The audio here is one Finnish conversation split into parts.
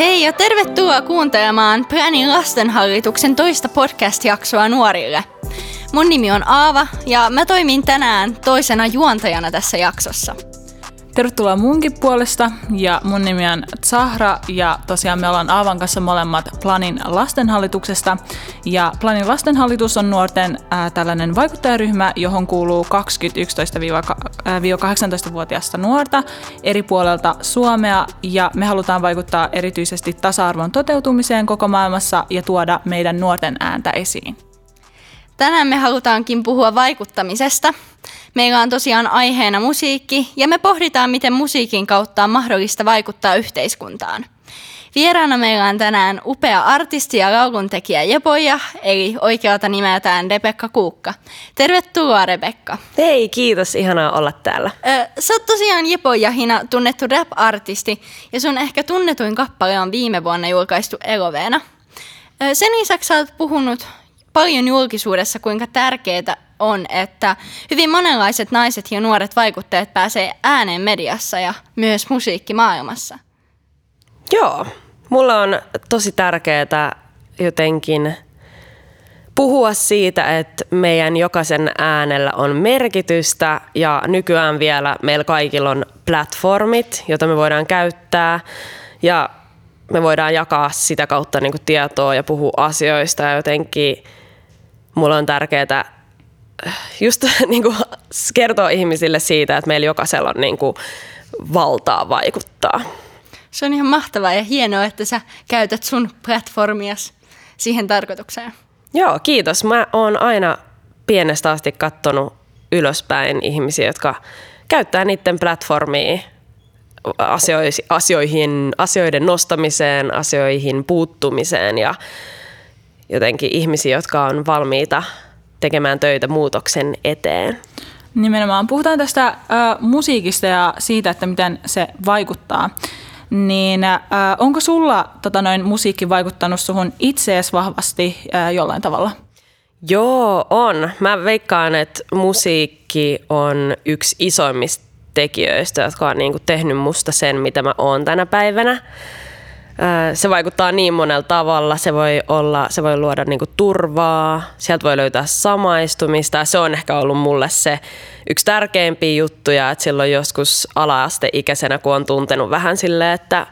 Hei ja tervetuloa kuuntelemaan Pränin lastenhallituksen toista podcast-jaksoa nuorille. Mun nimi on Aava ja mä toimin tänään toisena juontajana tässä jaksossa. Tervetuloa munkin puolesta. Ja mun nimi on Zahra ja tosiaan me ollaan Aavan kanssa molemmat Planin lastenhallituksesta. Ja Planin lastenhallitus on nuorten ää, tällainen vaikuttajaryhmä, johon kuuluu 20-11-18-vuotiaista nuorta eri puolelta Suomea. Ja me halutaan vaikuttaa erityisesti tasa-arvon toteutumiseen koko maailmassa ja tuoda meidän nuorten ääntä esiin. Tänään me halutaankin puhua vaikuttamisesta. Meillä on tosiaan aiheena musiikki ja me pohditaan, miten musiikin kautta on mahdollista vaikuttaa yhteiskuntaan. Vieraana meillä on tänään upea artisti ja lauluntekijä Jepoja, eli oikealta nimeltään Rebekka Kuukka. Tervetuloa Rebekka. Hei, kiitos. Ihanaa olla täällä. Ö, sä oot tosiaan Jepojahina tunnettu rap-artisti ja sun ehkä tunnetuin kappale on viime vuonna julkaistu Eloveena. Sen lisäksi sä oot puhunut paljon julkisuudessa, kuinka tärkeää on, että hyvin monenlaiset naiset ja nuoret vaikuttajat pääsee ääneen mediassa ja myös musiikkimaailmassa. Joo, mulla on tosi tärkeää jotenkin puhua siitä, että meidän jokaisen äänellä on merkitystä ja nykyään vielä meillä kaikilla on platformit, joita me voidaan käyttää ja me voidaan jakaa sitä kautta niin kuin tietoa ja puhua asioista ja jotenkin mulla on tärkeää just niin kuin kertoa ihmisille siitä, että meillä jokaisella on niin kuin valtaa vaikuttaa. Se on ihan mahtavaa ja hienoa, että sä käytät sun platformias siihen tarkoitukseen. Joo, kiitos. Mä oon aina pienestä asti kattonut ylöspäin ihmisiä, jotka käyttää niiden platformia asioihin, asioiden nostamiseen, asioihin puuttumiseen ja jotenkin ihmisiä, jotka on valmiita tekemään töitä muutoksen eteen. Nimenomaan. Puhutaan tästä äh, musiikista ja siitä, että miten se vaikuttaa. Niin äh, onko sulla tota noin, musiikki vaikuttanut suhun itseesi vahvasti äh, jollain tavalla? Joo, on. Mä veikkaan, että musiikki on yksi isoimmista tekijöistä, jotka on niin kuin tehnyt musta sen, mitä mä oon tänä päivänä se vaikuttaa niin monella tavalla. Se voi, olla, se voi luoda niinku turvaa, sieltä voi löytää samaistumista. Se on ehkä ollut mulle se yksi tärkeimpiä juttuja, että silloin joskus ala-asteikäisenä, kun on tuntenut vähän silleen, että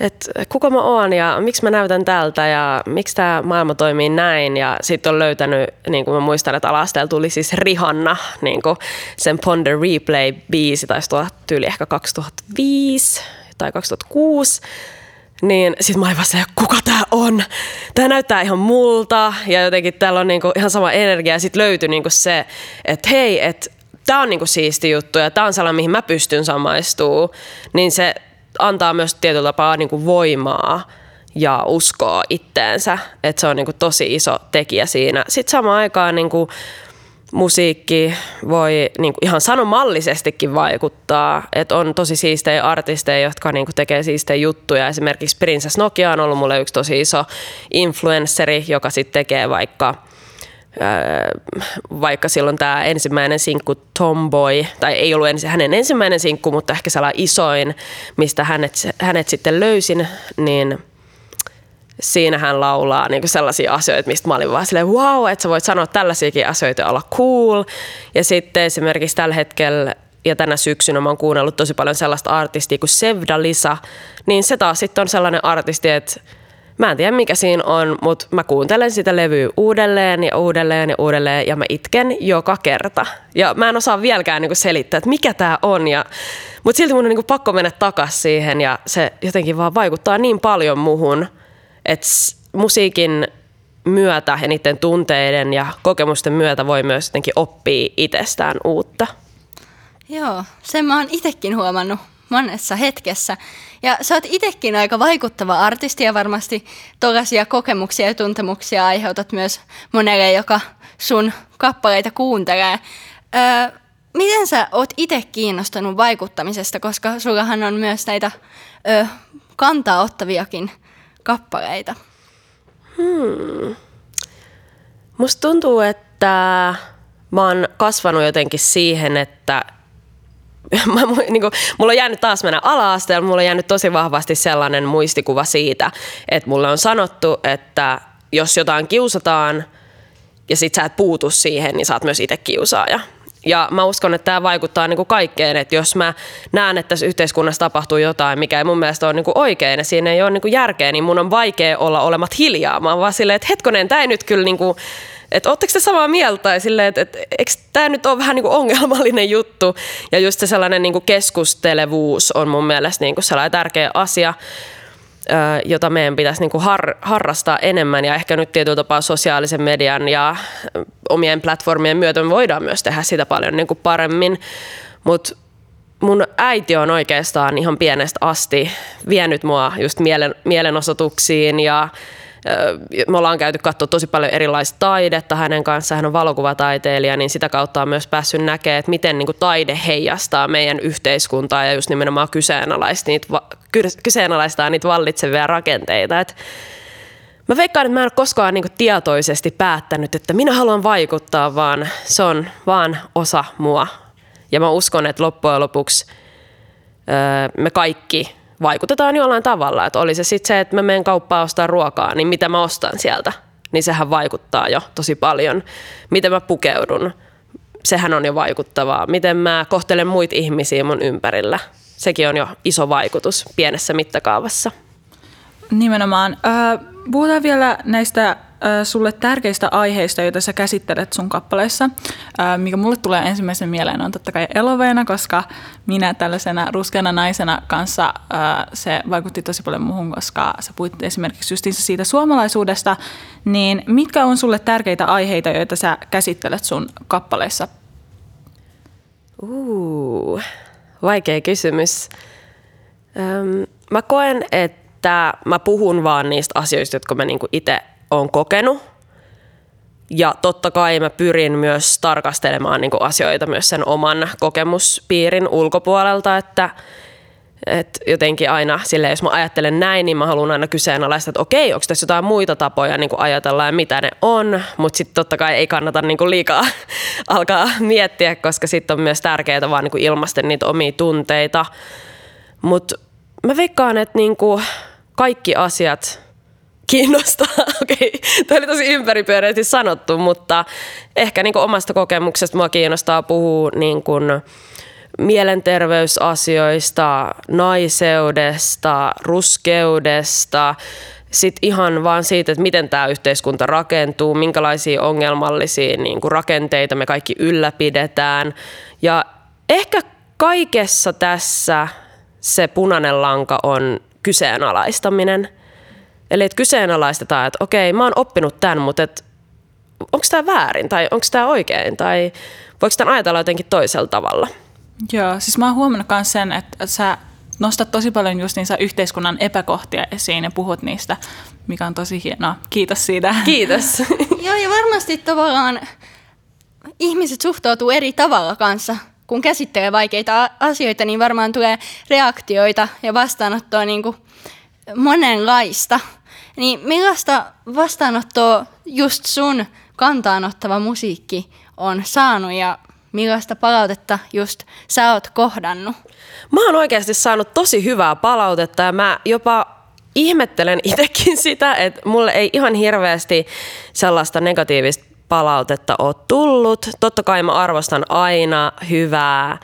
et kuka mä oon ja miksi mä näytän tältä ja miksi tämä maailma toimii näin. Ja sitten on löytänyt, niin kuin mä muistan, että ala tuli siis Rihanna, niin kuin sen Ponder Replay-biisi, taisi tulla tyyli ehkä 2005 tai 2006 niin sit mä aivan se, kuka tää on? Tää näyttää ihan multa ja jotenkin täällä on niinku ihan sama energia ja sit löytyi niinku se, että hei, että tää on niinku siisti juttu ja tää on sellainen, mihin mä pystyn samaistuu, niin se antaa myös tietyllä tapaa niinku voimaa ja uskoa itteensä, että se on niinku tosi iso tekijä siinä. Sitten samaan aikaan niinku musiikki voi niin kuin ihan sanomallisestikin vaikuttaa. Että on tosi siistejä artisteja, jotka niin kuin tekee siistejä juttuja. Esimerkiksi Princess Nokia on ollut mulle yksi tosi iso influenceri, joka sitten tekee vaikka vaikka silloin tämä ensimmäinen sinkku Tomboy, tai ei ollut ensi, hänen ensimmäinen sinkku, mutta ehkä sellainen isoin, mistä hänet, hänet sitten löysin, niin – siinä hän laulaa niin kuin sellaisia asioita, mistä mä olin vaan silleen, wow, että sä voit sanoa tällaisiakin asioita olla cool. Ja sitten esimerkiksi tällä hetkellä ja tänä syksynä mä oon kuunnellut tosi paljon sellaista artistia kuin Sevda Lisa, niin se taas sitten on sellainen artisti, että mä en tiedä mikä siinä on, mutta mä kuuntelen sitä levyä uudelleen ja uudelleen ja uudelleen ja mä itken joka kerta. Ja mä en osaa vieläkään niinku selittää, että mikä tää on. Ja, mutta silti mun on niinku pakko mennä takas siihen ja se jotenkin vaan vaikuttaa niin paljon muhun – että musiikin myötä ja niiden tunteiden ja kokemusten myötä voi myös jotenkin oppia itsestään uutta. Joo, sen mä oon itekin huomannut monessa hetkessä. Ja sä oot itekin aika vaikuttava artisti ja varmasti tollaisia kokemuksia ja tuntemuksia aiheutat myös monelle, joka sun kappaleita kuuntelee. Öö, miten sä oot itse kiinnostunut vaikuttamisesta, koska sullahan on myös näitä ö, kantaa ottaviakin kappaleita? Hmm. Musta tuntuu, että mä oon kasvanut jotenkin siihen, että mä, niin kuin, mulla on jäänyt taas mennä ala-asteella, mulla on jäänyt tosi vahvasti sellainen muistikuva siitä, että mulle on sanottu, että jos jotain kiusataan ja sit sä et puutu siihen, niin sä oot myös itse kiusaaja. Ja mä uskon, että tämä vaikuttaa niinku kaikkeen, että jos mä näen, että tässä yhteiskunnassa tapahtuu jotain, mikä ei mun mielestä ole niinku oikein ja siinä ei ole niinku järkeä, niin mun on vaikea olla olemat hiljaa. Mä oon vaan silleen, että hetkonen, tämä ei nyt kyllä niinku, että ootteko te samaa mieltä tai silleen, että, että eikö tämä nyt ole vähän niinku ongelmallinen juttu. Ja just se sellainen niinku keskustelevuus on mun mielestä niinku sellainen tärkeä asia jota meidän pitäisi niin kuin har, harrastaa enemmän ja ehkä nyt tietyllä tapaa sosiaalisen median ja omien platformien myötä me voidaan myös tehdä sitä paljon niin kuin paremmin. Mutta mun äiti on oikeastaan ihan pienestä asti vienyt mua just mielen, mielenosoituksiin ja me ollaan käyty katsoa tosi paljon erilaista taidetta hänen kanssaan, hän on valokuvataiteilija, niin sitä kautta on myös päässyt näkemään, että miten niin kuin taide heijastaa meidän yhteiskuntaa ja just nimenomaan kyseenalaistaa niitä, kyseenalaistaa niitä vallitsevia rakenteita. Et mä veikkaan, että mä en ole koskaan niin tietoisesti päättänyt, että minä haluan vaikuttaa, vaan se on vaan osa mua. Ja mä uskon, että loppujen lopuksi me kaikki vaikutetaan jollain tavalla. Että oli se sitten se, että mä menen kauppaan ostaa ruokaa, niin mitä mä ostan sieltä, niin sehän vaikuttaa jo tosi paljon. Miten mä pukeudun, sehän on jo vaikuttavaa. Miten mä kohtelen muita ihmisiä mun ympärillä, sekin on jo iso vaikutus pienessä mittakaavassa. Nimenomaan. puhutaan vielä näistä sulle tärkeistä aiheista, joita sä käsittelet sun kappaleissa. Mikä mulle tulee ensimmäisen mieleen on totta kai Eloveena, koska minä tällaisena ruskeana naisena kanssa se vaikutti tosi paljon muuhun, koska sä puhuit esimerkiksi justiinsa siitä suomalaisuudesta. Niin mitkä on sulle tärkeitä aiheita, joita sä käsittelet sun kappaleissa? Uh, vaikea kysymys. Öm, mä koen, että mä puhun vaan niistä asioista, jotka mä niinku itse olen kokenut. Ja totta kai mä pyrin myös tarkastelemaan niin asioita myös sen oman kokemuspiirin ulkopuolelta, että et jotenkin aina silleen, jos mä ajattelen näin, niin mä haluan aina kyseenalaista, että okei, onko tässä jotain muita tapoja niin ajatella ja mitä ne on, mutta sitten totta kai ei kannata niin liikaa alkaa miettiä, koska sitten on myös tärkeää vaan niin ilmaista niitä omia tunteita. Mutta mä veikkaan, että niin kaikki asiat kiinnostaa. Okei, okay. tämä oli tosi ympäripyöreästi sanottu, mutta ehkä niin omasta kokemuksesta mua kiinnostaa puhua niin kuin mielenterveysasioista, naiseudesta, ruskeudesta, sitten ihan vaan siitä, että miten tämä yhteiskunta rakentuu, minkälaisia ongelmallisia niin kuin rakenteita me kaikki ylläpidetään. Ja ehkä kaikessa tässä se punainen lanka on kyseenalaistaminen – Eli että kyseenalaistetaan, että okei, mä oon oppinut tämän, mutta et, onko tämä väärin tai onko tämä oikein tai voiko tämän ajatella jotenkin toisella tavalla? Joo, siis mä oon huomannut myös sen, että sä nostat tosi paljon just niissä yhteiskunnan epäkohtia esiin ja puhut niistä, mikä on tosi hienoa. Kiitos siitä. Kiitos. Joo, ja varmasti tavallaan ihmiset suhtautuu eri tavalla kanssa. Kun käsittelee vaikeita asioita, niin varmaan tulee reaktioita ja vastaanottoa niin kuin monenlaista. Niin millaista vastaanottoa just sun kantaanottava musiikki on saanut ja millaista palautetta just sä oot kohdannut? Mä oon oikeasti saanut tosi hyvää palautetta ja mä jopa ihmettelen itsekin sitä, että mulle ei ihan hirveästi sellaista negatiivista palautetta ole tullut. Totta kai mä arvostan aina hyvää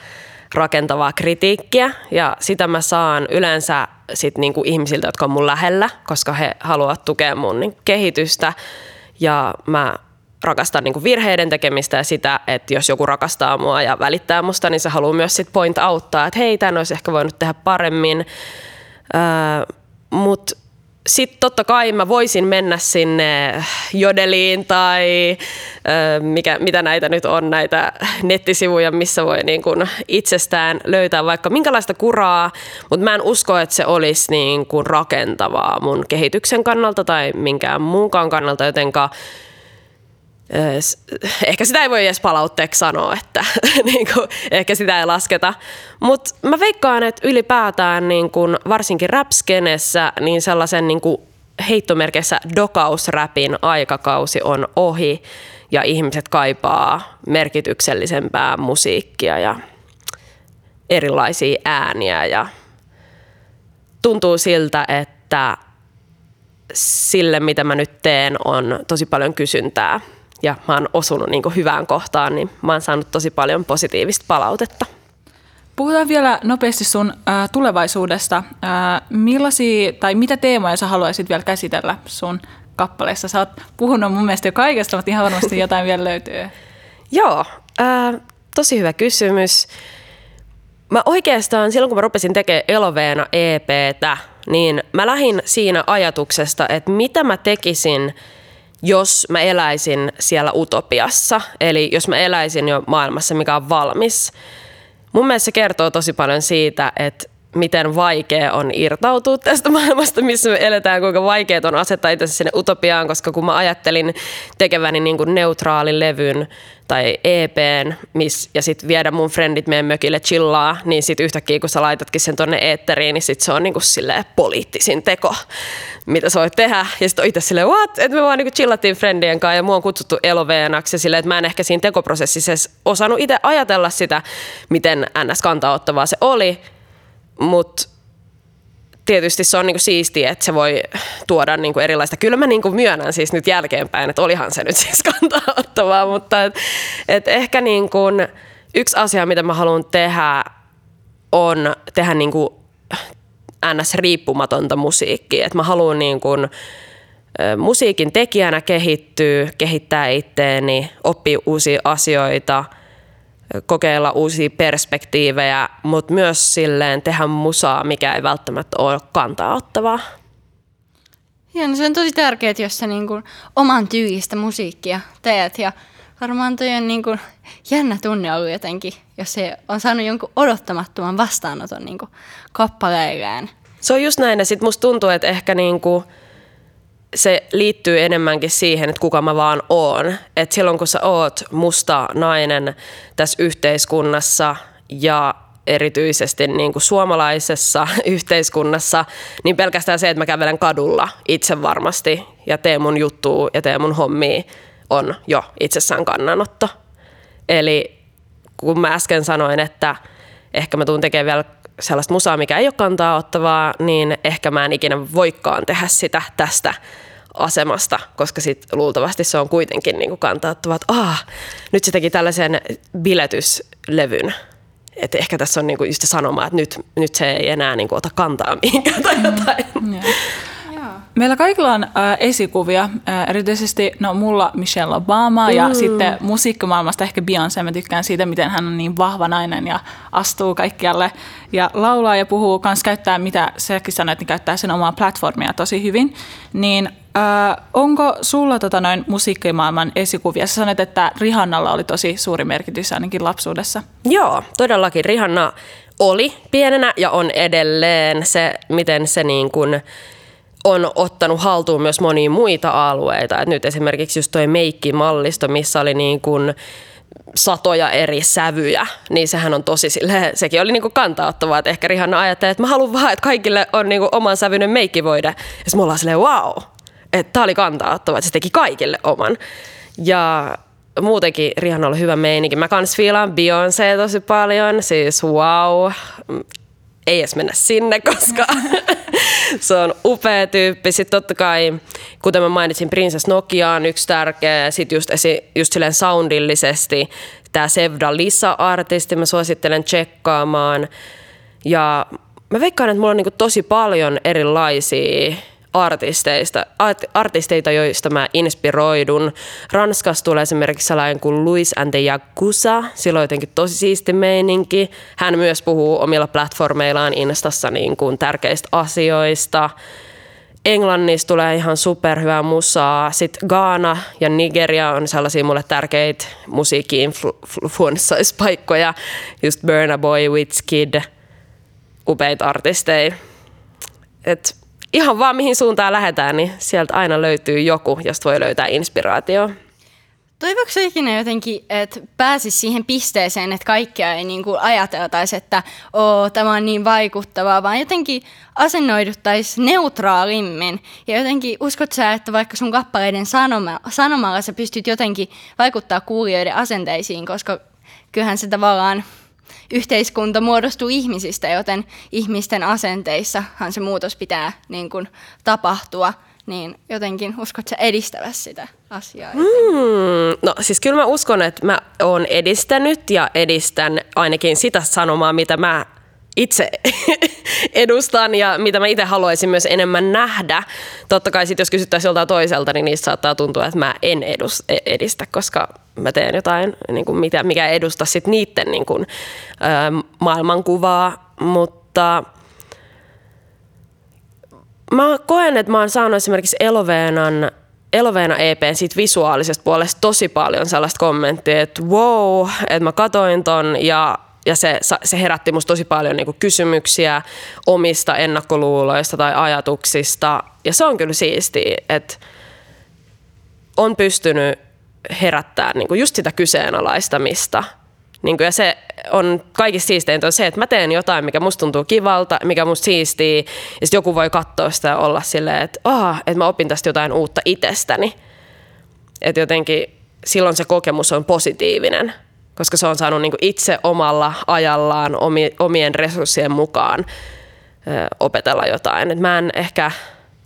rakentavaa kritiikkiä ja sitä mä saan yleensä sit niinku ihmisiltä, jotka on mun lähellä, koska he haluavat tukea mun kehitystä ja mä rakastan niinku virheiden tekemistä ja sitä, että jos joku rakastaa mua ja välittää musta, niin se haluaa myös sit point auttaa, että hei, tämän olisi ehkä voinut tehdä paremmin. Öö, Mutta sitten totta kai mä voisin mennä sinne Jodeliin tai mikä, mitä näitä nyt on, näitä nettisivuja, missä voi niin kuin itsestään löytää vaikka minkälaista kuraa, mutta mä en usko, että se olisi niin kuin rakentavaa mun kehityksen kannalta tai minkään muunkaan kannalta, jotenka ehkä sitä ei voi edes palautteeksi sanoa, että niin kuin, ehkä sitä ei lasketa. Mutta mä veikkaan, että ylipäätään niin kuin, varsinkin rap-skenessä, niin sellaisen niin kuin, heittomerkeissä dokausräpin aikakausi on ohi ja ihmiset kaipaa merkityksellisempää musiikkia ja erilaisia ääniä ja tuntuu siltä, että sille, mitä mä nyt teen, on tosi paljon kysyntää ja mä oon osunut niin hyvään kohtaan, niin mä oon saanut tosi paljon positiivista palautetta. Puhutaan vielä nopeasti sun äh, tulevaisuudesta. Äh, millaisia tai mitä teemoja sä haluaisit vielä käsitellä sun kappaleissa? Sä oot puhunut mun mielestä jo kaikesta, mutta ihan varmasti jotain vielä löytyy. Joo, äh, tosi hyvä kysymys. Mä oikeastaan silloin, kun mä rupesin tekemään Eloveena EPtä, niin mä lähdin siinä ajatuksesta, että mitä mä tekisin, jos mä eläisin siellä utopiassa. Eli jos mä eläisin jo maailmassa, mikä on valmis. Mun mielestä se kertoo tosi paljon siitä, että miten vaikea on irtautua tästä maailmasta, missä me eletään, kuinka vaikeaa on asettaa itse sinne utopiaan, koska kun mä ajattelin tekeväni niin kuin neutraalin levyn tai EPn miss, ja sitten viedä mun frendit meidän mökille chillaa, niin sitten yhtäkkiä kun sä laitatkin sen tonne eetteriin, niin sit se on niin kuin poliittisin teko, mitä sä voit tehdä. Ja sitten itse silleen, what? Että me vaan niin kuin chillattiin frendien kanssa ja mua on kutsuttu eloveenaksi silleen, että mä en ehkä siinä tekoprosessissa osannut itse ajatella sitä, miten ns. kantaottavaa se oli, mutta tietysti se on niinku siistiä, että se voi tuoda niinku erilaista. Kyllä mä niinku myönnän siis nyt jälkeenpäin, että olihan se nyt siis kantaa ottavaa, mutta et, et ehkä niinku yksi asia, mitä mä haluan tehdä, on tehdä niinku ns. riippumatonta musiikkia. Mä haluan niinku, musiikin tekijänä kehittyä, kehittää itteeni, oppia uusia asioita – kokeilla uusia perspektiivejä, mutta myös silleen tehdä musaa, mikä ei välttämättä ole kantaa ottavaa. Ja no se on tosi tärkeää, jos sä niin kuin oman tyylistä musiikkia teet ja varmaan toi on niin kuin jännä tunne ollut jotenkin, jos se on saanut jonkun odottamattoman vastaanoton niin kuin kappaleilleen. Se on just näin ja sit musta tuntuu, että ehkä niin kuin se liittyy enemmänkin siihen, että kuka mä vaan oon. Et silloin kun sä oot musta nainen tässä yhteiskunnassa ja erityisesti niin kuin suomalaisessa yhteiskunnassa, niin pelkästään se, että mä kävelen kadulla itse varmasti ja teen mun juttua ja teen mun hommia, on jo itsessään kannanotto. Eli kun mä äsken sanoin, että ehkä mä tuun tekemään vielä sellaista musaa, mikä ei ole kantaa ottavaa, niin ehkä mä en ikinä voikaan tehdä sitä tästä asemasta, koska sit luultavasti se on kuitenkin niin kantaa ottavaa, että ah, nyt se teki tällaisen biletyslevyn. Että ehkä tässä on niinku just se sanoma, että nyt, nyt se ei enää niinku ota kantaa mihinkään tai jotain. Mm, yeah. Meillä kaikilla on äh, esikuvia, äh, erityisesti no mulla Michelle Obama ja mm. sitten musiikkimaailmasta ehkä Beyoncé. Mä tykkään siitä, miten hän on niin vahva nainen ja astuu kaikkialle ja laulaa ja puhuu, kans käyttää, mitä säkin sanoit, niin käyttää sen omaa platformia tosi hyvin. Niin äh, onko sulla tota noin musiikkimaailman esikuvia? Sä sanoit, että Rihannalla oli tosi suuri merkitys ainakin lapsuudessa. Joo, todellakin. Rihanna oli pienenä ja on edelleen se, miten se niin kuin on ottanut haltuun myös monia muita alueita. Et nyt esimerkiksi just toi meikkimallisto, missä oli niin kuin satoja eri sävyjä, niin sehän on tosi sille, sekin oli niinku kantauttavaa, että ehkä Rihanna ajattelee, että mä haluan vaan, että kaikille on niinku oman sävyinen meikkivoide. Ja sitten me ollaan silleen, wow, että tää oli kantauttavaa, että se teki kaikille oman. Ja muutenkin Rihanna oli hyvä meininki. Mä kans fiilaan Beyoncé tosi paljon, siis wow, ei edes mennä sinne, koska se on upea tyyppi. Sitten totta kai, kuten mä mainitsin, Princess Nokia on yksi tärkeä. Sitten just, just silleen soundillisesti tämä Sevda Lisa-artisti, mä suosittelen tsekkaamaan. Ja mä veikkaan, että mulla on niinku tosi paljon erilaisia artisteista, art, artisteita, joista mä inspiroidun. Ranskassa tulee esimerkiksi sellainen kuin Luis and the Yakuza, sillä on jotenkin tosi siisti meininki. Hän myös puhuu omilla platformeillaan Instassa niin kuin tärkeistä asioista. Englannissa tulee ihan superhyvää musaa. Sitten Ghana ja Nigeria on sellaisia mulle tärkeitä musiikki-influenssaispaikkoja. Just Burna Boy, Wizkid, upeita artisteja. Et ihan vaan mihin suuntaan lähdetään, niin sieltä aina löytyy joku, josta voi löytää inspiraatio. Toivoiko ikinä jotenkin, että pääsisi siihen pisteeseen, että kaikkea ei niin kuin ajateltaisi, että Oo, tämä on niin vaikuttavaa, vaan jotenkin asennoiduttaisiin neutraalimmin. Ja jotenkin uskot sä, että vaikka sun kappaleiden sanoma, sanomalla sä pystyt jotenkin vaikuttaa kuulijoiden asenteisiin, koska kyllähän se tavallaan yhteiskunta muodostuu ihmisistä, joten ihmisten asenteissahan se muutos pitää niin kuin, tapahtua. Niin jotenkin uskot sä edistävä sitä asiaa? Mm, no siis kyllä mä uskon, että mä oon edistänyt ja edistän ainakin sitä sanomaa, mitä mä itse edustan ja mitä mä itse haluaisin myös enemmän nähdä. Totta kai sit, jos kysyttäisiin joltain toiselta, niin niistä saattaa tuntua, että mä en edus, e- edistä, koska mä teen jotain, niin kuin mitä, mikä edustaa sit niiden niin kuin, ö, maailmankuvaa. Mutta mä koen, että mä oon saanut esimerkiksi Eloveenan Eloveena EPn siitä visuaalisesta puolesta tosi paljon sellaista kommenttia, että wow, että mä katoin ton ja ja se, se herätti musta tosi paljon niin kysymyksiä omista ennakkoluuloista tai ajatuksista. Ja se on kyllä siistiä, että on pystynyt herättää niin just sitä kyseenalaistamista. Niin ja se on kaikista siisteintä on se, että mä teen jotain, mikä musta tuntuu kivalta, mikä musta siistii, ja joku voi katsoa sitä ja olla silleen, että, oh, että mä opin tästä jotain uutta itsestäni. Että jotenkin silloin se kokemus on positiivinen koska se on saanut niin itse omalla ajallaan omien resurssien mukaan opetella jotain. Et mä en ehkä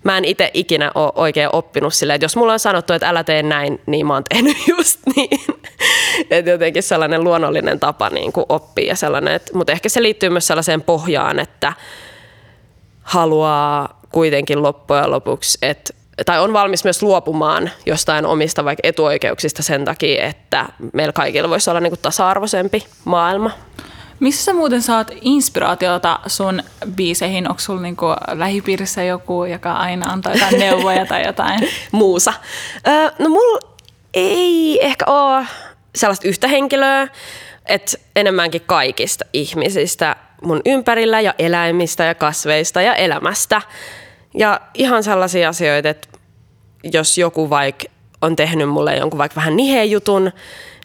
mä en itse ikinä ole oikein oppinut silleen, että jos mulla on sanottu, että älä tee näin, niin mä oon tehnyt just niin. että jotenkin sellainen luonnollinen tapa niin oppia ja sellainen, että, mutta ehkä se liittyy myös sellaiseen pohjaan, että haluaa kuitenkin loppujen lopuksi, että tai on valmis myös luopumaan jostain omista vaikka etuoikeuksista sen takia, että meillä kaikilla voisi olla niin kuin tasa-arvoisempi maailma. Missä sä muuten saat inspiraatiota sun biiseihin? Onko sulla niinku lähipiirissä joku, joka aina antaa jotain neuvoja tai jotain? Muusa. Öö, no mulla ei ehkä ole sellaista yhtä henkilöä, että enemmänkin kaikista ihmisistä mun ympärillä ja eläimistä ja kasveista ja elämästä. Ja ihan sellaisia asioita, että jos joku vaikka on tehnyt mulle jonkun vaikka vähän niheen jutun,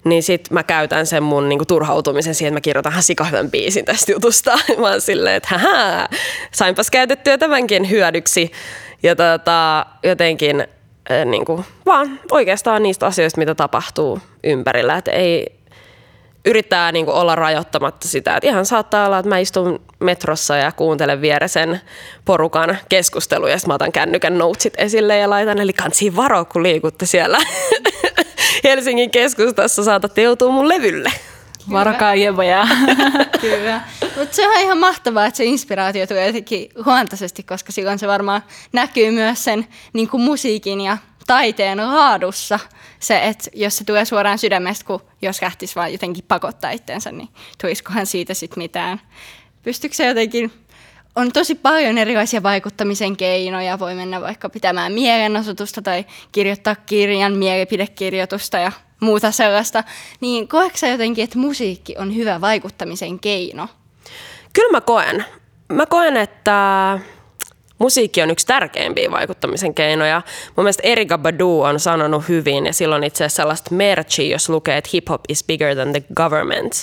niin sit mä käytän sen mun niinku turhautumisen siihen, että mä kirjoitan ihan sikahyvän biisin tästä jutusta. Mä oon silleen, että hähä, sainpas käytettyä tämänkin hyödyksi. Ja tota, jotenkin äh, niinku, vaan oikeastaan niistä asioista, mitä tapahtuu ympärillä. Että ei, yrittää niin kuin olla rajoittamatta sitä. Että ihan saattaa olla, että mä istun metrossa ja kuuntelen vieresen porukan keskusteluja, ja mä otan kännykän notesit esille ja laitan, eli kansi varo, kun liikutte siellä Helsingin keskustassa, saatatte joutua mun levylle. Varakaa jevoja. Kyllä. Mutta se on ihan mahtavaa, että se inspiraatio tulee jotenkin huontaisesti, koska silloin se varmaan näkyy myös sen niin kuin musiikin ja taiteen laadussa se, että jos se tulee suoraan sydämestä, kun jos lähtisi vaan jotenkin pakottaa itseensä, niin tulisikohan siitä sitten mitään. Pystyykö se jotenkin, on tosi paljon erilaisia vaikuttamisen keinoja, voi mennä vaikka pitämään mielenosoitusta tai kirjoittaa kirjan, mielipidekirjoitusta ja muuta sellaista, niin koetko jotenkin, että musiikki on hyvä vaikuttamisen keino? Kyllä mä koen. Mä koen, että musiikki on yksi tärkeimpiä vaikuttamisen keinoja. Mun mielestä Erika Badu on sanonut hyvin, ja silloin itse asiassa sellaista merchia, jos lukee, että hip hop is bigger than the government.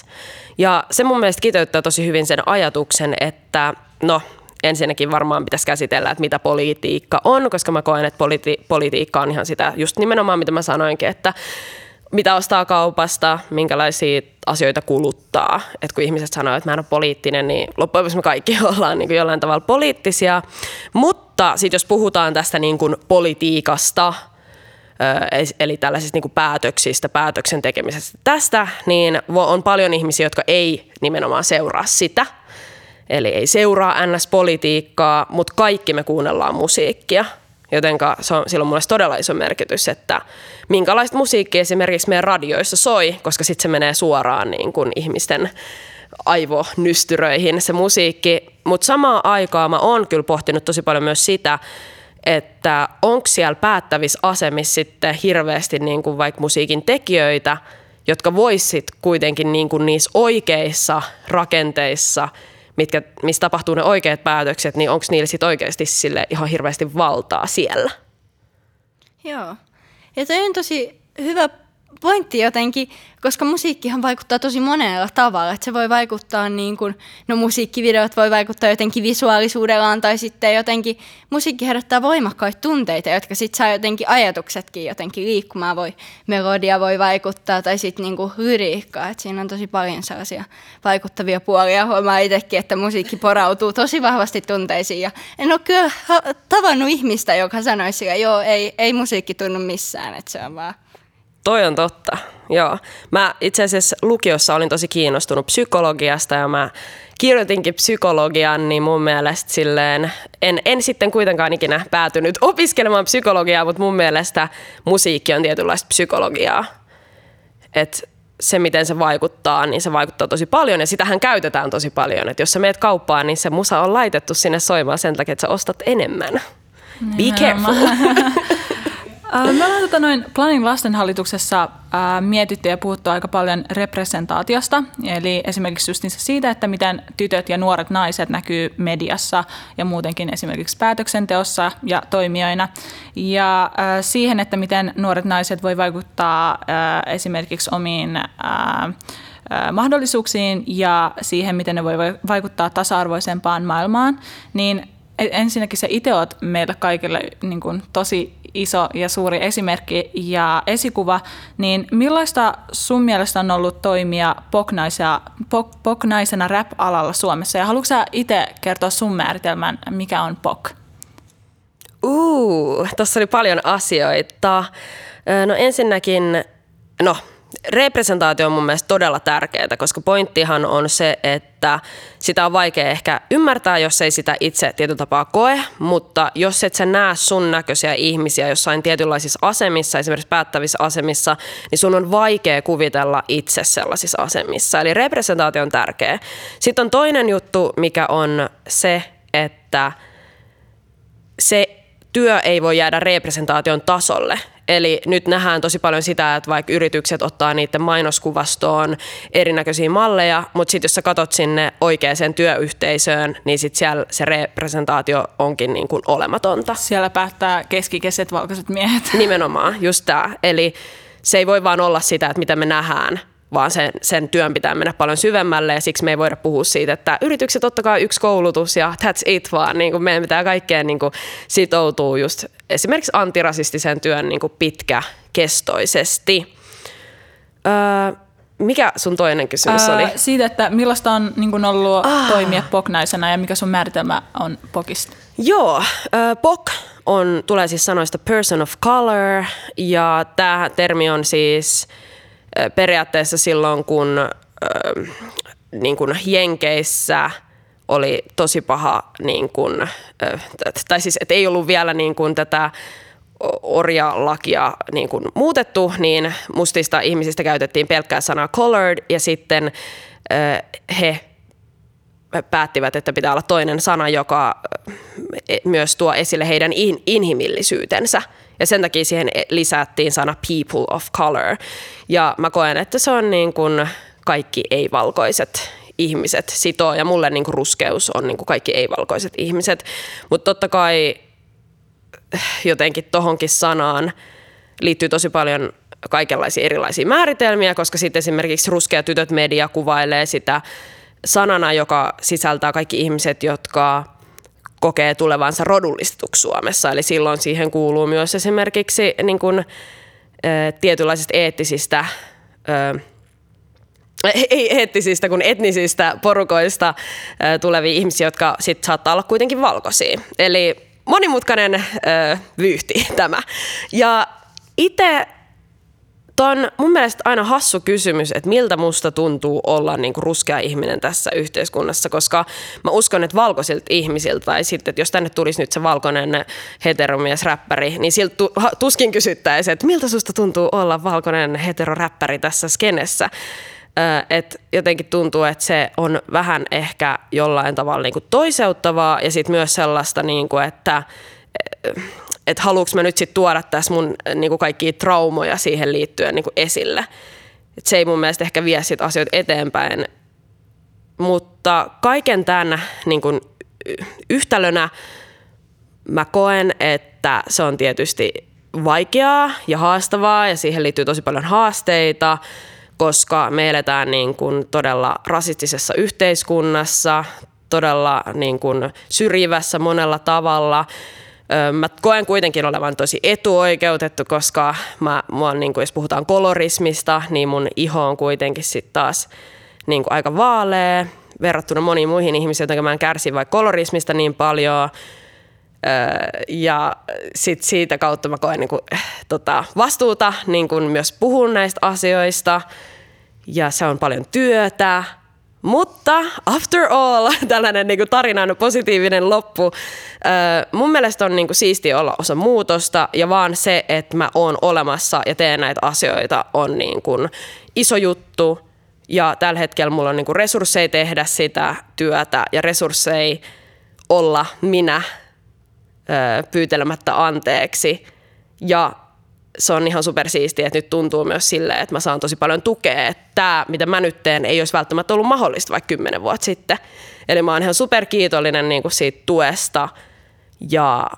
Ja se mun mielestä kiteyttää tosi hyvin sen ajatuksen, että no, ensinnäkin varmaan pitäisi käsitellä, että mitä politiikka on, koska mä koen, että politi- politiikka on ihan sitä just nimenomaan, mitä mä sanoinkin, että mitä ostaa kaupasta, minkälaisia asioita kuluttaa. Et kun ihmiset sanoo, että mä en ole poliittinen, niin loppujen lopuksi me kaikki ollaan niin kuin jollain tavalla poliittisia. Mutta sitten jos puhutaan tästä niin kuin politiikasta, eli tällaisista niin kuin päätöksistä, päätöksen tekemisestä tästä, niin on paljon ihmisiä, jotka ei nimenomaan seuraa sitä. Eli ei seuraa NS-politiikkaa, mutta kaikki me kuunnellaan musiikkia – Joten se on, sillä on mulle todella iso merkitys, että minkälaista musiikkia esimerkiksi meidän radioissa soi, koska sitten se menee suoraan niin kuin ihmisten aivonystyröihin se musiikki. Mutta samaan aikaan mä oon kyllä pohtinut tosi paljon myös sitä, että onko siellä päättävissä asemissa sitten hirveästi niin kuin vaikka musiikin tekijöitä, jotka voisit kuitenkin niin kuin niissä oikeissa rakenteissa – mitkä, missä tapahtuu ne oikeat päätökset, niin onko niillä sitten oikeasti sille ihan hirveästi valtaa siellä? Joo. Ja toi on tosi hyvä pointti jotenkin, koska musiikkihan vaikuttaa tosi monella tavalla. Että se voi vaikuttaa niin kuin, no musiikkivideot voi vaikuttaa jotenkin visuaalisuudellaan tai sitten jotenkin musiikki herättää voimakkaita tunteita, jotka sitten saa jotenkin ajatuksetkin jotenkin liikkumaan. Voi, melodia voi vaikuttaa tai sitten niin kuin lyriikkaa. Että siinä on tosi paljon sellaisia vaikuttavia puolia. Huomaa itsekin, että musiikki porautuu tosi vahvasti tunteisiin. Ja en ole kyllä tavannut ihmistä, joka sanoisi, että joo, ei, ei musiikki tunnu missään, että se on vaan Toi on totta, joo. Mä itse asiassa lukiossa olin tosi kiinnostunut psykologiasta ja mä kirjoitinkin psykologian, niin mun mielestä silleen, en, en sitten kuitenkaan ikinä päätynyt opiskelemaan psykologiaa, mutta mun mielestä musiikki on tietynlaista psykologiaa. Et se, miten se vaikuttaa, niin se vaikuttaa tosi paljon ja sitähän käytetään tosi paljon. Et jos sä meet kauppaan, niin se musa on laitettu sinne soimaan sen takia, että sä ostat enemmän. Be careful. Äh, me ollaan tota noin Planin lastenhallituksessa ää, mietitty ja puhuttu aika paljon representaatiosta, eli esimerkiksi just siitä, että miten tytöt ja nuoret naiset näkyy mediassa ja muutenkin esimerkiksi päätöksenteossa ja toimijoina, ja ää, siihen, että miten nuoret naiset voi vaikuttaa ää, esimerkiksi omiin ää, mahdollisuuksiin ja siihen, miten ne voi vaikuttaa tasa-arvoisempaan maailmaan, niin ensinnäkin se itse olet meille kaikille niin kuin, tosi iso ja suuri esimerkki ja esikuva, niin millaista sun mielestä on ollut toimia poknaisena, pok, poknaisena rap-alalla Suomessa? Ja haluatko itse kertoa sun määritelmän, mikä on pok? Uh, tuossa oli paljon asioita. No ensinnäkin, no representaatio on mun mielestä todella tärkeää, koska pointtihan on se, että sitä on vaikea ehkä ymmärtää, jos ei sitä itse tietyllä tapaa koe, mutta jos et sä näe sun näköisiä ihmisiä jossain tietynlaisissa asemissa, esimerkiksi päättävissä asemissa, niin sun on vaikea kuvitella itse sellaisissa asemissa. Eli representaatio on tärkeä. Sitten on toinen juttu, mikä on se, että se työ ei voi jäädä representaation tasolle. Eli nyt nähdään tosi paljon sitä, että vaikka yritykset ottaa niiden mainoskuvastoon erinäköisiä malleja, mutta sitten jos sä katot sinne oikeaan työyhteisöön, niin sitten siellä se representaatio onkin niin kuin olematonta. Siellä päättää keskikeset valkoiset miehet. Nimenomaan, just tämä. Eli se ei voi vaan olla sitä, että mitä me nähdään, vaan sen, sen työn pitää mennä paljon syvemmälle ja siksi me ei voida puhua siitä, että yritykset ottakaa yksi koulutus ja that's it vaan. Niin kuin meidän pitää kaikkeen niin kuin sitoutua just esimerkiksi antirasistisen työn niin kuin pitkäkestoisesti. Öö, mikä sun toinen kysymys oli? Öö, siitä, että millaista on niin kuin ollut ah. toimia poknaisena ja mikä sun määritelmä on pokista? Joo, äh, pok on, tulee siis sanoista person of color ja tämä termi on siis periaatteessa silloin, kun niin kuin Jenkeissä oli tosi paha, niin kuin, tai siis että ei ollut vielä niin kuin tätä orjalakia niin kuin muutettu, niin mustista ihmisistä käytettiin pelkkää sanaa colored ja sitten he päättivät, että pitää olla toinen sana, joka myös tuo esille heidän inhimillisyytensä ja sen takia siihen lisättiin sana people of color. Ja mä koen, että se on niin kuin kaikki ei-valkoiset ihmiset sitoo ja mulle niin kuin ruskeus on niin kuin kaikki ei-valkoiset ihmiset. Mutta totta kai jotenkin tohonkin sanaan liittyy tosi paljon kaikenlaisia erilaisia määritelmiä, koska sitten esimerkiksi ruskea tytöt media kuvailee sitä sanana, joka sisältää kaikki ihmiset, jotka kokee tulevansa rodullistetuksi Suomessa. Eli silloin siihen kuuluu myös esimerkiksi niin kuin, tietynlaisista eettisistä ei eettisistä kuin etnisistä porukoista tulevia ihmisiä, jotka sitten saattaa olla kuitenkin valkoisia. Eli monimutkainen ö, vyyhti tämä. Ja itse on mun mielestä aina hassu kysymys, että miltä musta tuntuu olla niin kuin ruskea ihminen tässä yhteiskunnassa, koska mä uskon, että valkoisilta ihmisiltä, tai sitten, että jos tänne tulisi nyt se valkoinen heteromies räppäri, niin siltä tuskin kysyttäisiin, että miltä susta tuntuu olla valkoinen heteroräppäri tässä skenessä. Että jotenkin tuntuu, että se on vähän ehkä jollain tavalla niin kuin toiseuttavaa ja sitten myös sellaista, niin kuin, että että haluuks mä nyt sitten tuoda tässä mun niin kuin kaikkia traumoja siihen liittyen niin kuin esille. Et se ei mun mielestä ehkä vie sit asioita eteenpäin. Mutta kaiken tämän niin kuin yhtälönä mä koen, että se on tietysti vaikeaa ja haastavaa ja siihen liittyy tosi paljon haasteita, koska me eletään niin kuin todella rasistisessa yhteiskunnassa, todella niin kuin syrjivässä monella tavalla. Mä koen kuitenkin olevan tosi etuoikeutettu, koska mä, mä niin kuin, jos puhutaan kolorismista, niin mun iho on kuitenkin sitten taas niin kuin aika vaalea verrattuna moniin muihin ihmisiin, joten mä en kärsi vaikka kolorismista niin paljon. Ja sit siitä kautta mä koen niin kuin, tota, vastuuta niin kuin myös puhun näistä asioista. Ja se on paljon työtä. Mutta after all, tällainen niin kuin tarinan positiivinen loppu. Mun mielestä on niin kuin olla osa muutosta ja vaan se, että mä oon olemassa ja teen näitä asioita on niin kuin iso juttu. Ja tällä hetkellä mulla on niin kuin resursseja tehdä sitä työtä ja resursseja olla minä pyytelemättä anteeksi. Ja se on ihan supersiistiä, että nyt tuntuu myös silleen, että mä saan tosi paljon tukea. Että tämä, mitä mä nyt teen, ei olisi välttämättä ollut mahdollista vaikka kymmenen vuotta sitten. Eli mä oon ihan superkiitollinen niin kuin siitä tuesta ja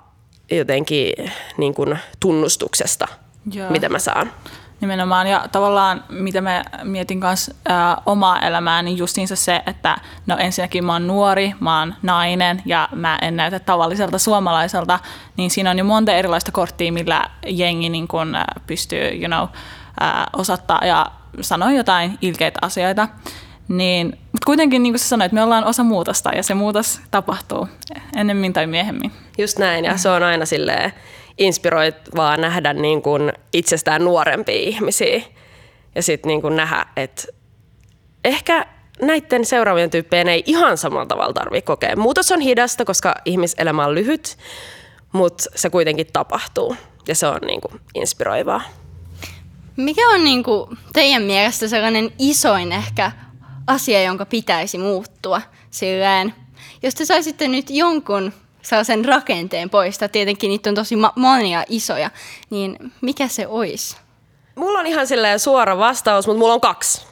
jotenkin niin kuin tunnustuksesta, Joo. mitä mä saan. Nimenomaan, ja tavallaan mitä me mietin kanssa ää, omaa elämää, niin justiinsa se, että no ensinnäkin mä oon nuori, mä oon nainen ja mä en näytä tavalliselta suomalaiselta, niin siinä on jo monta erilaista korttia, millä jengi niin kun, ää, pystyy you know, ää, osattaa ja sanoa jotain ilkeitä asioita. Niin, mutta kuitenkin niin kuin sä sanoit, me ollaan osa muutosta ja se muutos tapahtuu ennemmin tai myöhemmin. Just näin ja se on aina silleen inspiroivaa nähdä niin kuin itsestään nuorempia ihmisiä ja sitten niin kuin nähdä, että ehkä näiden seuraavien tyyppien ei ihan samalla tavalla tarvitse kokea. Muutos on hidasta, koska ihmiselämä on lyhyt, mutta se kuitenkin tapahtuu ja se on niin kuin inspiroivaa. Mikä on niin kuin teidän mielestä sellainen isoin ehkä asia, jonka pitäisi muuttua? Silleen, jos te saisitte nyt jonkun sellaisen rakenteen poistaa, tietenkin niitä on tosi ma- monia isoja, niin mikä se olisi? Mulla on ihan silleen suora vastaus, mutta mulla on kaksi.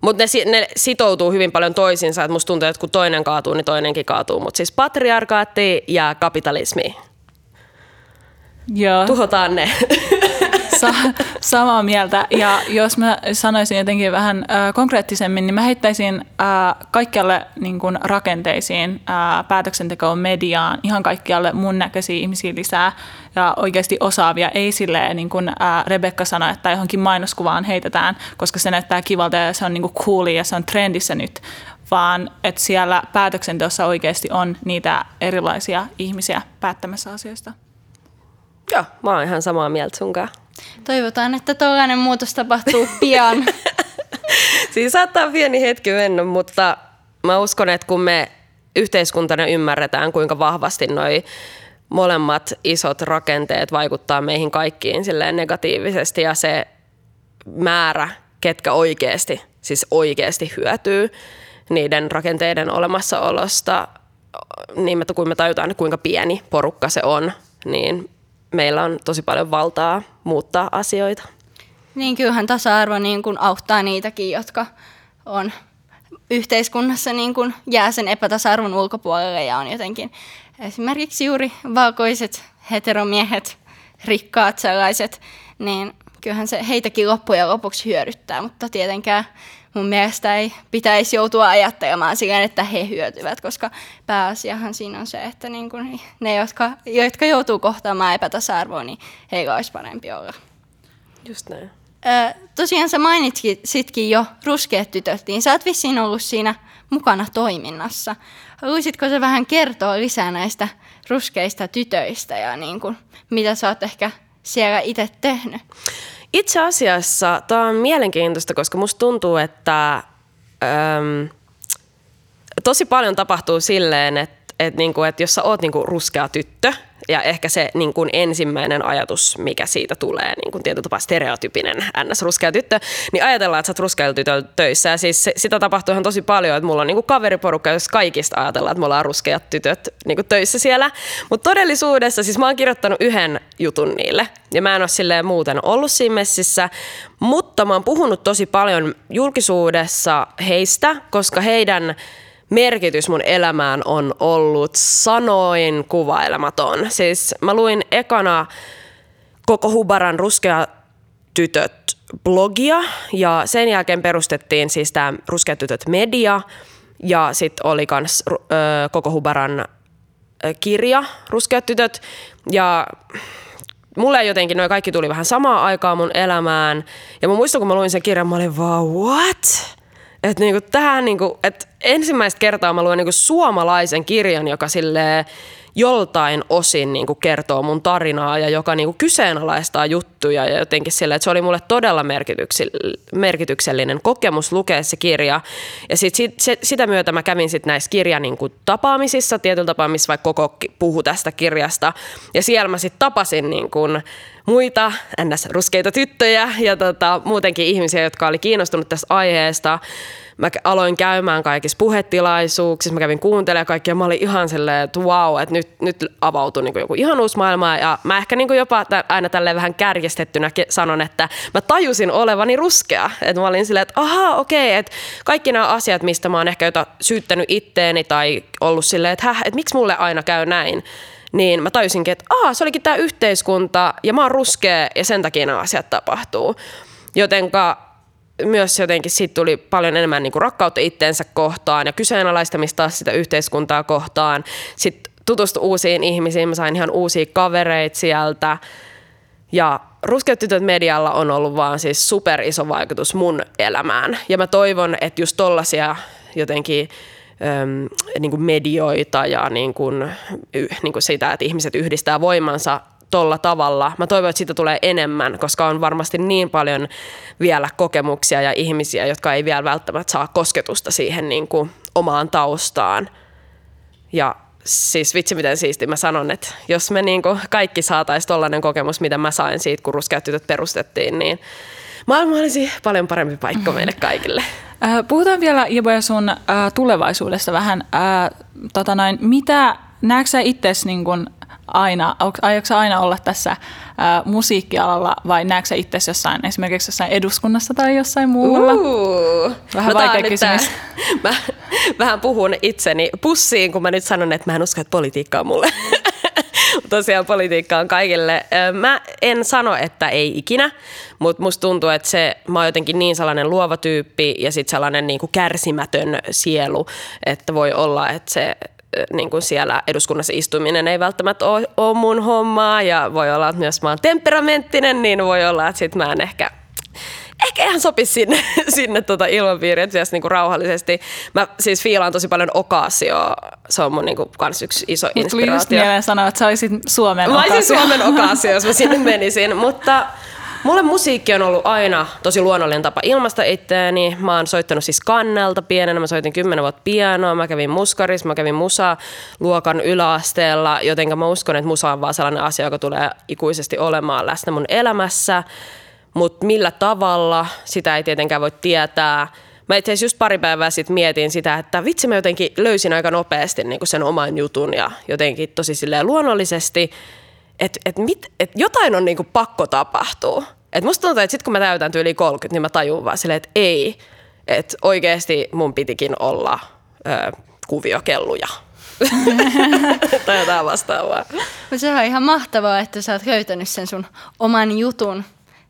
Mutta ne, ne sitoutuu hyvin paljon toisiinsa, että musta tuntuu, että kun toinen kaatuu, niin toinenkin kaatuu. Mutta siis patriarkaatti ja kapitalismi. Joo. Tuhotaan ne. Sa- samaa mieltä. Ja jos mä sanoisin jotenkin vähän äh, konkreettisemmin, niin mä heittäisin äh, kaikkialle niin kun rakenteisiin, äh, päätöksentekoon, mediaan, ihan kaikkialle mun näköisiä ihmisiä lisää ja oikeasti osaavia. Ei silleen, niin kuin äh, Rebekka sanoi, että johonkin mainoskuvaan heitetään, koska se näyttää kivalta ja se on niin coolia ja se on trendissä nyt, vaan että siellä päätöksenteossa oikeasti on niitä erilaisia ihmisiä päättämässä asioista. Joo, mä oon ihan samaa mieltä sunkaan. Toivotaan, että tällainen muutos tapahtuu pian. Siinä saattaa pieni hetki mennä, mutta mä uskon, että kun me yhteiskuntana ymmärretään, kuinka vahvasti noi molemmat isot rakenteet vaikuttaa meihin kaikkiin silleen negatiivisesti ja se määrä, ketkä oikeasti, siis oikeasti hyötyy niiden rakenteiden olemassaolosta, niin kun me tajutaan, kuinka pieni porukka se on, niin meillä on tosi paljon valtaa muuttaa asioita. Niin kyllähän tasa-arvo niin kuin auttaa niitäkin, jotka on yhteiskunnassa niin kuin jää sen epätasa-arvon ulkopuolelle ja on jotenkin esimerkiksi juuri valkoiset heteromiehet, rikkaat sellaiset, niin kyllähän se heitäkin loppujen lopuksi hyödyttää, mutta tietenkään mun mielestä ei pitäisi joutua ajattelemaan silleen, että he hyötyvät, koska pääasiahan siinä on se, että niin kuin ne, jotka, jotka joutuu kohtaamaan epätasa-arvoa, niin heillä olisi parempi olla. Just näin. Ö, tosiaan sä mainitsitkin jo ruskeat tytöt, niin sä oot vissiin ollut siinä mukana toiminnassa. Haluaisitko sä vähän kertoa lisää näistä ruskeista tytöistä ja niin kuin, mitä sä oot ehkä siellä itse tehnyt? Itse asiassa tämä on mielenkiintoista, koska musta tuntuu, että äm, tosi paljon tapahtuu silleen, että, että, niinku, että jos sä oot niinku ruskea tyttö, ja ehkä se niin kuin ensimmäinen ajatus, mikä siitä tulee, niin kuin tietyllä tapaa stereotypinen ns-ruskea tyttö, niin ajatellaan, että sä oot tytöllä töissä. Ja siis se, sitä tapahtuu ihan tosi paljon, että mulla on niin kuin kaveriporukka, jos kaikista ajatellaan, että me ollaan ruskeat tytöt niin kuin töissä siellä. Mutta todellisuudessa, siis mä oon kirjoittanut yhden jutun niille. Ja mä en ole muuten ollut siinä messissä, mutta mä oon puhunut tosi paljon julkisuudessa heistä, koska heidän merkitys mun elämään on ollut sanoin kuvailematon. Siis mä luin ekana koko Hubaran ruskea tytöt blogia ja sen jälkeen perustettiin siis tämä Ruskeat tytöt media ja sitten oli myös koko Hubaran kirja Ruskeat tytöt ja mulle jotenkin noin kaikki tuli vähän samaan aikaan mun elämään ja mä muistan kun mä luin sen kirjan mä olin vaan what? Että niinku tähän niinku, et ensimmäistä kertaa mä luen niinku suomalaisen kirjan, joka silleen joltain osin niin kuin kertoo mun tarinaa ja joka niin kuin kyseenalaistaa juttuja ja jotenkin sille, että se oli mulle todella merkityksellinen kokemus lukea se kirja. Ja sit, sit, se, sitä myötä mä kävin sitten näissä kirjan niin kuin tapaamisissa, tietyllä tapaa, missä vaikka koko puhu tästä kirjasta. Ja siellä mä sitten tapasin niin kuin muita ns-ruskeita tyttöjä ja tota, muutenkin ihmisiä, jotka oli kiinnostunut tästä aiheesta mä aloin käymään kaikissa puhetilaisuuksissa, mä kävin kuuntelemaan kaikkia, mä olin ihan silleen, että wow, että nyt, nyt avautui niin joku ihan uusi maailma ja mä ehkä niin jopa aina tälleen vähän kärjestettynä sanon, että mä tajusin olevani ruskea, että mä olin silleen, että ahaa, okei, okay, että kaikki nämä asiat, mistä mä oon ehkä jota syyttänyt itteeni tai ollut silleen, että häh, että miksi mulle aina käy näin, niin mä tajusinkin, että aah, se olikin tämä yhteiskunta ja mä oon ruskea ja sen takia nämä asiat tapahtuu. Jotenka myös jotenkin siitä tuli paljon enemmän niin kuin rakkautta itteensä kohtaan ja kyseenalaistamista sitä yhteiskuntaa kohtaan. Sitten tutustu uusiin ihmisiin, mä sain ihan uusia kavereita sieltä. Ja Ruskeat tytöt medialla on ollut vaan siis super iso vaikutus mun elämään. Ja mä toivon, että just tollasia jotenkin äm, niin kuin medioita ja niin kuin, niin kuin sitä, että ihmiset yhdistää voimansa tolla tavalla. Mä toivon, että siitä tulee enemmän, koska on varmasti niin paljon vielä kokemuksia ja ihmisiä, jotka ei vielä välttämättä saa kosketusta siihen niin kuin omaan taustaan. Ja siis vitsi miten siisti mä sanon, että jos me niin kuin kaikki saataisiin tollainen kokemus, mitä mä sain siitä, kun Ruskeat tytöt perustettiin, niin maailma olisi paljon parempi paikka meille kaikille. Äh, puhutaan vielä Ibo sun äh, tulevaisuudesta vähän. Äh, tota noin, mitä näetkö sä itsesi niin aina, aiotko aina olla tässä ää, musiikkialalla vai näetkö sä itse jossain, esimerkiksi jossain eduskunnassa tai jossain muualla? Uh, Vähän no vaikea kysymys. Mä vähän puhun itseni pussiin, kun mä nyt sanon, että mä en usko, että politiikka on mulle. Tosiaan politiikka on kaikille. Mä en sano, että ei ikinä, mutta musta tuntuu, että se, mä oon jotenkin niin sellainen luova tyyppi ja sitten sellainen niin kuin kärsimätön sielu, että voi olla, että se niin kuin siellä eduskunnassa istuminen ei välttämättä ole, ole mun hommaa ja voi olla, että myös mä oon temperamenttinen, niin voi olla, että sit mä en ehkä ehkä ihan sopisi sinne, sinne tota ilmapiiriin, että niinku rauhallisesti. Mä siis fiilaan tosi paljon Okaasioa. Se on mun niinku kans yksi iso Mut inspiraatio. tuli just mieleen sanoa, että sä olisit Suomen Mä olisin Suomen Okaasio, jos mä sinne menisin. Mutta Mulle musiikki on ollut aina tosi luonnollinen tapa ilmaista itseäni. Mä oon soittanut siis kannelta pienenä, mä soitin kymmenen vuotta pianoa, mä kävin muskaris, mä kävin musa-luokan yläasteella, jotenka mä uskon, että musa on vaan sellainen asia, joka tulee ikuisesti olemaan läsnä mun elämässä. Mutta millä tavalla, sitä ei tietenkään voi tietää. Mä itse asiassa just pari päivää sitten mietin sitä, että vitsi mä jotenkin löysin aika nopeasti niin sen oman jutun ja jotenkin tosi luonnollisesti – että et et jotain on niinku pakko tapahtua. Et musta tuntuu, että sitten kun mä täytän yli 30, niin mä tajun vaan silleen, että ei. Että oikeasti mun pitikin olla ö, kuviokelluja. tai jotain vastaavaa. Se on ihan mahtavaa, että sä oot löytänyt sen sun oman jutun,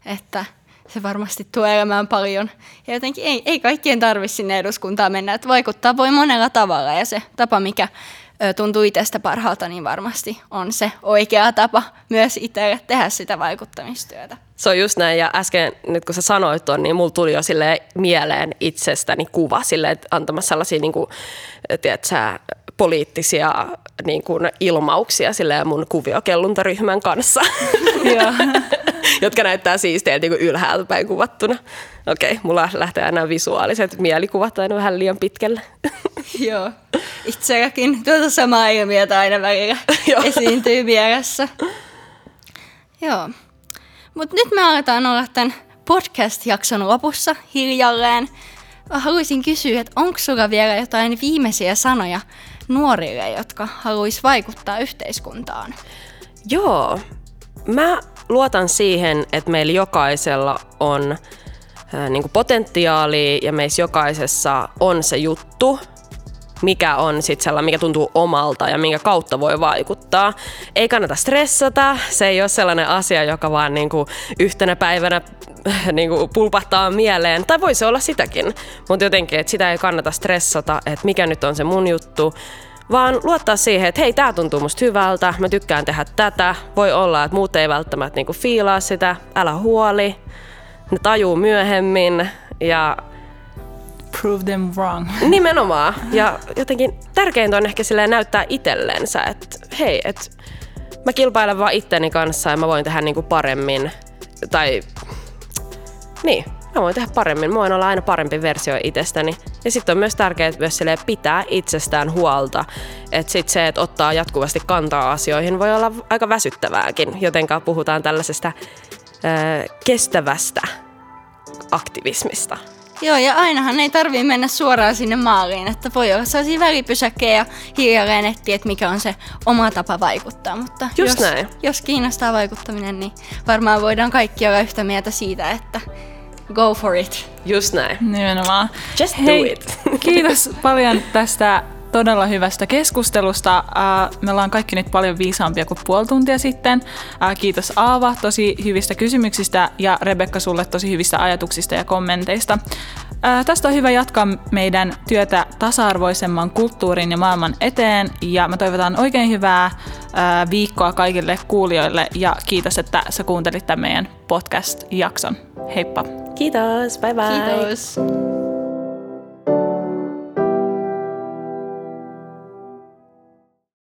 että se varmasti tuo elämään paljon. Ja jotenkin ei, ei kaikkien tarvitse sinne eduskuntaan mennä, että vaikuttaa voi monella tavalla ja se tapa, mikä tuntuu itsestä parhaalta, niin varmasti on se oikea tapa myös itselle tehdä sitä vaikuttamistyötä. Se on just näin, ja äsken nyt kun sä sanoit tuon, niin mulla tuli jo sille mieleen itsestäni kuva sille, että antamassa sellaisia niin kuin, tiedät, sä, poliittisia niin kuin, ilmauksia sille mun kuviokelluntaryhmän kanssa, jotka näyttää siisteiltä niin ylhäältä päin kuvattuna. Okei, okay, mulla lähtee aina visuaaliset mielikuvat aina vähän liian pitkälle. Joo, itselläkin tuota samaa ilmiötä aina välillä esiintyy mielessä. Joo, mutta nyt me aletaan olla tämän podcast-jakson lopussa hiljalleen. Haluaisin kysyä, että onko sulla vielä jotain viimeisiä sanoja nuorille, jotka haluaisi vaikuttaa yhteiskuntaan? Joo, mä luotan siihen, että meillä jokaisella on niin potentiaalia ja meissä jokaisessa on se juttu, mikä on sit sellainen, mikä tuntuu omalta ja minkä kautta voi vaikuttaa. Ei kannata stressata, se ei ole sellainen asia, joka vaan niinku yhtenä päivänä niinku pulpahtaa mieleen, tai voi se olla sitäkin, mutta jotenkin, että sitä ei kannata stressata, että mikä nyt on se mun juttu, vaan luottaa siihen, että hei, tää tuntuu musta hyvältä, mä tykkään tehdä tätä, voi olla, että muut ei välttämättä niinku fiilaa sitä, älä huoli, ne tajuu myöhemmin ja Prove them wrong. Nimenomaan. Ja jotenkin tärkeintä on ehkä silleen näyttää itsellensä, että hei, että mä kilpailen vaan itteni kanssa ja mä voin tehdä niinku paremmin. Tai niin, mä voin tehdä paremmin. Mä voin olla aina parempi versio itsestäni. Ja sitten on myös tärkeää myös pitää itsestään huolta. Että sit se, että ottaa jatkuvasti kantaa asioihin, voi olla aika väsyttävääkin. Jotenka puhutaan tällaisesta kestävästä aktivismista. Joo, ja ainahan ei tarvii mennä suoraan sinne maaliin, että voi olla sellaisia välipysäkkejä ja hiljalleen etsiä, että mikä on se oma tapa vaikuttaa. Mutta Just jos, näin. jos kiinnostaa vaikuttaminen, niin varmaan voidaan kaikki olla yhtä mieltä siitä, että go for it. Just näin. Nimenomaan. Just do Hei, it. kiitos paljon tästä todella hyvästä keskustelusta. Äh, me ollaan kaikki nyt paljon viisaampia kuin puoli tuntia sitten. Äh, kiitos Aava tosi hyvistä kysymyksistä ja Rebekka sulle tosi hyvistä ajatuksista ja kommenteista. Äh, tästä on hyvä jatkaa meidän työtä tasa-arvoisemman kulttuurin ja maailman eteen ja mä toivotan oikein hyvää viikkoa kaikille kuulijoille ja kiitos, että sä kuuntelit tämän meidän podcast-jakson. Heippa! Kiitos, bye bye. Kiitos.